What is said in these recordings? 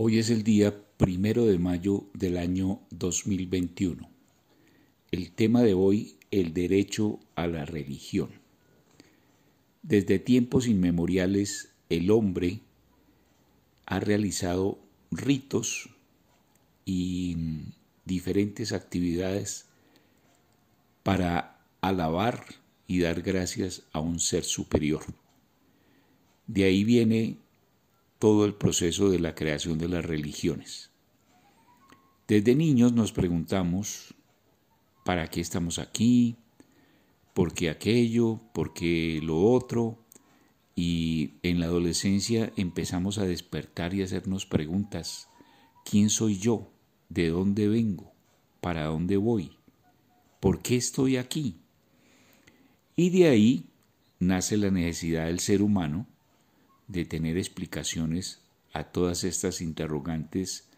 Hoy es el día primero de mayo del año 2021. El tema de hoy, el derecho a la religión. Desde tiempos inmemoriales, el hombre ha realizado ritos y diferentes actividades para alabar y dar gracias a un ser superior. De ahí viene todo el proceso de la creación de las religiones. Desde niños nos preguntamos, ¿para qué estamos aquí? ¿Por qué aquello? ¿Por qué lo otro? Y en la adolescencia empezamos a despertar y a hacernos preguntas. ¿Quién soy yo? ¿De dónde vengo? ¿Para dónde voy? ¿Por qué estoy aquí? Y de ahí nace la necesidad del ser humano de tener explicaciones a todas estas interrogantes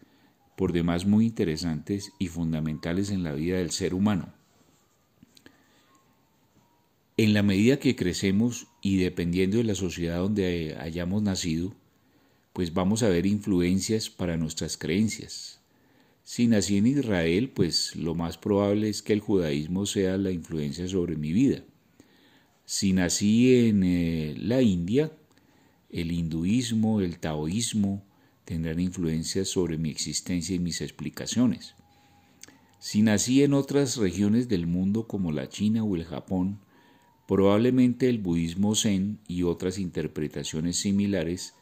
por demás muy interesantes y fundamentales en la vida del ser humano. En la medida que crecemos y dependiendo de la sociedad donde hayamos nacido, pues vamos a ver influencias para nuestras creencias. Si nací en Israel, pues lo más probable es que el judaísmo sea la influencia sobre mi vida. Si nací en eh, la India, el hinduismo, el taoísmo tendrán influencias sobre mi existencia y mis explicaciones. Si nací en otras regiones del mundo como la China o el Japón, probablemente el budismo zen y otras interpretaciones similares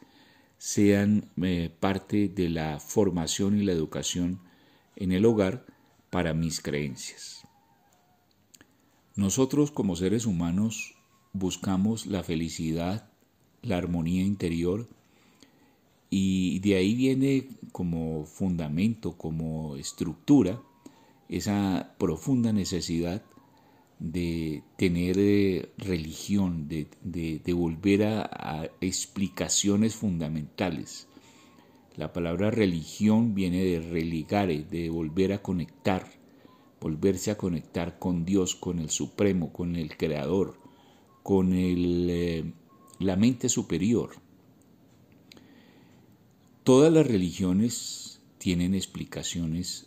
sean eh, parte de la formación y la educación en el hogar para mis creencias. Nosotros como seres humanos buscamos la felicidad la armonía interior y de ahí viene como fundamento, como estructura, esa profunda necesidad de tener eh, religión, de, volver a, explicaciones fundamentales. La palabra religión viene de religare, de volver a conectar, volverse a conectar con Dios, con el Supremo, con el Creador, con el eh, la mente superior. Todas las religiones tienen explicaciones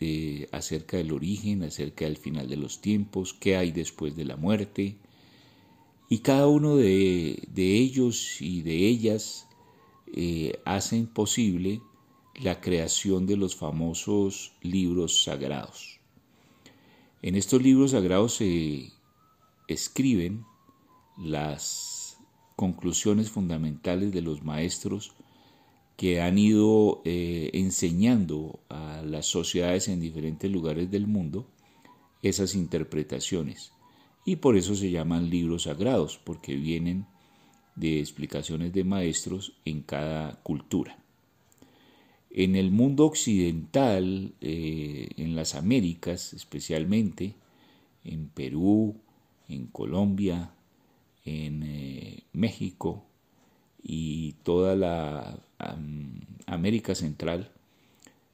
eh, acerca del origen, acerca del final de los tiempos, qué hay después de la muerte, y cada uno de, ellos y de ellas eh, hacen posible la creación de los famosos libros sagrados. En estos libros sagrados se escriben las conclusiones fundamentales de los maestros que han ido eh, enseñando a las sociedades en diferentes lugares del mundo esas interpretaciones. Y por eso se llaman libros sagrados, porque vienen de explicaciones de maestros en cada cultura. En el mundo occidental, eh, en las Américas especialmente, en Perú, en Colombia, en eh, México y toda la América Central,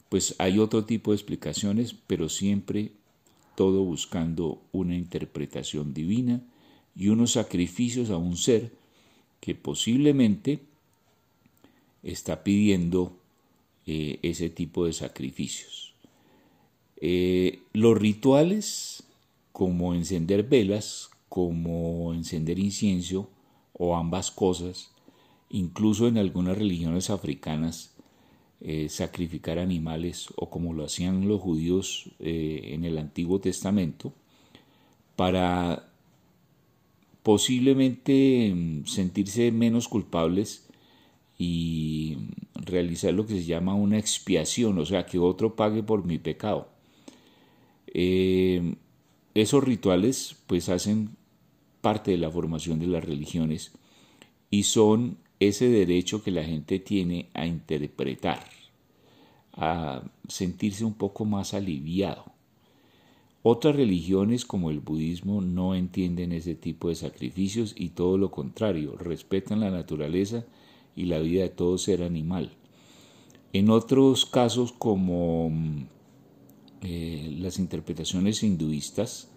pues hay otro tipo de explicaciones, pero siempre todo buscando una interpretación divina y unos sacrificios a un ser que posiblemente está pidiendo eh, ese tipo de sacrificios. Eh, los rituales, como encender velas, como encender incienso o ambas cosas, incluso en algunas religiones africanas, eh, sacrificar animales o como lo hacían los judíos eh, en el Antiguo Testamento, para posiblemente mm, sentirse menos culpables y realizar lo que se llama una expiación, o sea, que otro pague por mi pecado. Eh, esos rituales pues hacen parte de la formación de las religiones y son ese derecho que la gente tiene a interpretar, a sentirse un poco más aliviado. Otras religiones como el budismo no entienden ese tipo de sacrificios y todo lo contrario, respetan la naturaleza y la vida de todo ser animal. En otros casos como eh, las interpretaciones hinduistas,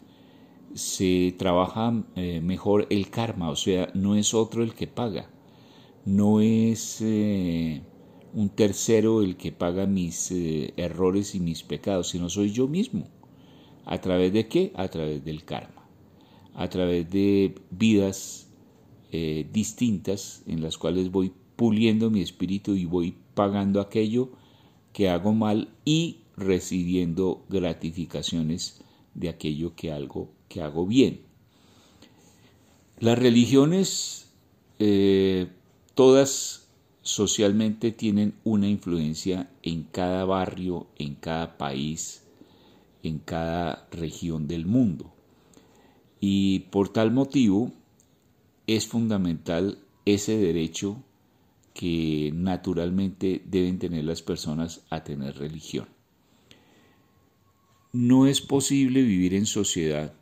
se trabaja eh, mejor el karma, o sea, no es otro el que paga, no es eh, un tercero el que paga mis errores y mis pecados, sino soy yo mismo. ¿A través de qué? A través del karma. A través de vidas distintas en las cuales voy puliendo mi espíritu y voy pagando aquello que hago mal y recibiendo gratificaciones de aquello que, algo, que hago bien. Las religiones, eh, todas socialmente tienen una influencia en cada barrio, en cada país, en cada región del mundo. Y por tal motivo es fundamental ese derecho que naturalmente deben tener las personas a tener religión. No es posible vivir en sociedad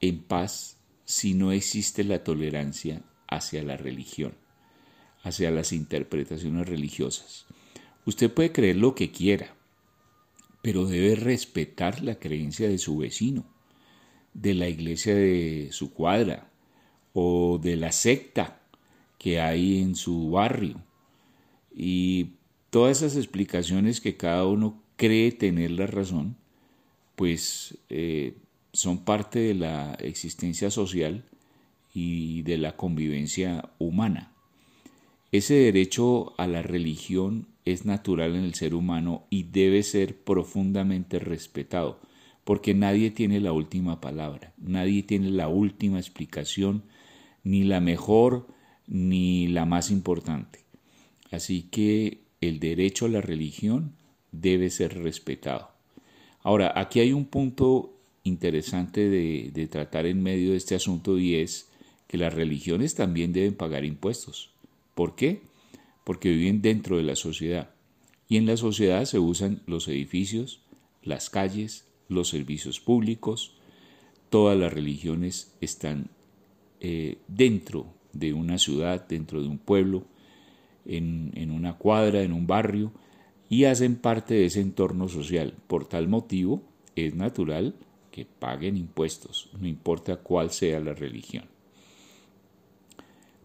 en paz si no existe la tolerancia hacia la religión, hacia las interpretaciones religiosas. Usted puede creer lo que quiera, pero debe respetar la creencia de su vecino, de la iglesia de su cuadra o de la secta que hay en su barrio. Y todas esas explicaciones que cada uno cree tener la razón, pues eh, son parte de la existencia social y de la convivencia humana. Ese derecho a la religión es natural en el ser humano y debe ser profundamente respetado, porque nadie tiene la última palabra, nadie tiene la última explicación, ni la mejor ni la más importante. Así que el derecho a la religión debe ser respetado. Ahora, aquí hay un punto interesante de, tratar en medio de este asunto y es que las religiones también deben pagar impuestos. ¿Por qué? porque viven dentro de la sociedad. Y en la sociedad se usan los edificios, las calles, los servicios públicos, todas las religiones están eh, dentro de una ciudad, dentro de un pueblo, en una cuadra, en un barrio, y hacen parte de ese entorno social. Por tal motivo, es natural que paguen impuestos, no importa cuál sea la religión.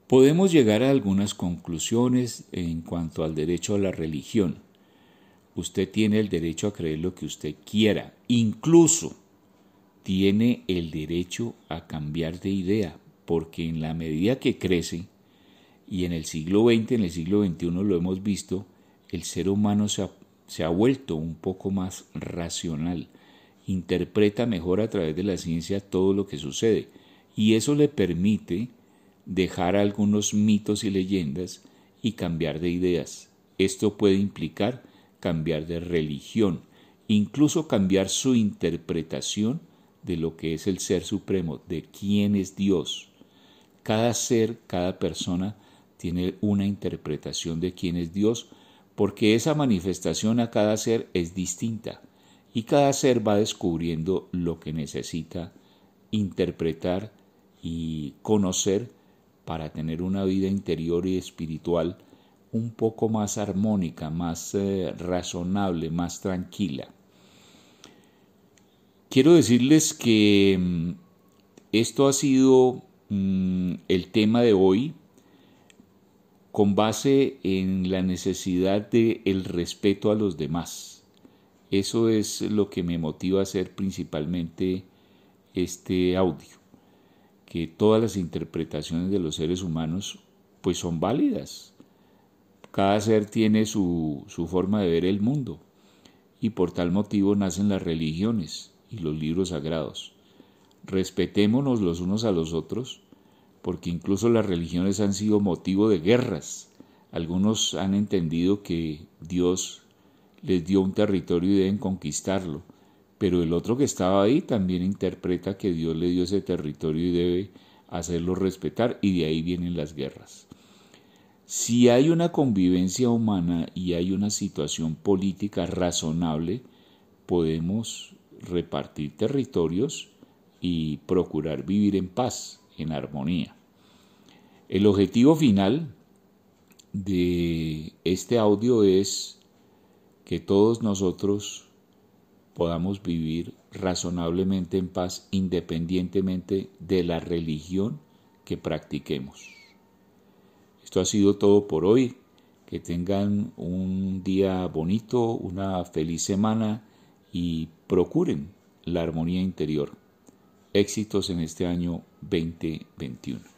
Podemos llegar a algunas conclusiones en cuanto al derecho a la religión. Usted tiene el derecho a creer lo que usted quiera, incluso tiene el derecho a cambiar de idea, porque en la medida que crece, y en el siglo XX, en el siglo XXI lo hemos visto, el ser humano se ha, se ha vuelto un poco más racional, interpreta mejor a través de la ciencia todo lo que sucede, y eso le permite dejar algunos mitos y leyendas y cambiar de ideas. Esto puede implicar cambiar de religión, incluso cambiar su interpretación de lo que es el ser supremo, de quién es Dios. Cada ser, cada persona tiene una interpretación de quién es Dios, porque esa manifestación a cada ser es distinta y cada ser va descubriendo lo que necesita interpretar y conocer para tener una vida interior y espiritual un poco más armónica, más eh, razonable, más tranquila. Quiero decirles que mm, esto ha sido mm, el tema de hoy con base en la necesidad de el respeto a los demás. Eso es lo que me motiva a hacer principalmente este audio que todas las interpretaciones de los seres humanos pues son válidas. Cada ser tiene su, su forma de ver el mundo y por tal motivo nacen las religiones y los libros sagrados. Respetémonos los unos a los otros porque incluso las religiones han sido motivo de guerras. Algunos han entendido que Dios les dio un territorio y deben conquistarlo pero el otro que estaba ahí también interpreta que Dios le dio ese territorio y debe hacerlo respetar y de ahí vienen las guerras. Si hay una convivencia humana y hay una situación política razonable, podemos repartir territorios y procurar vivir en paz, en armonía. El objetivo final de este audio es que todos nosotros podamos vivir razonablemente en paz independientemente de la religión que practiquemos. Esto ha sido todo por hoy. que tengan un día bonito, una feliz semana y procuren la armonía interior. Éxitos en este año 2021.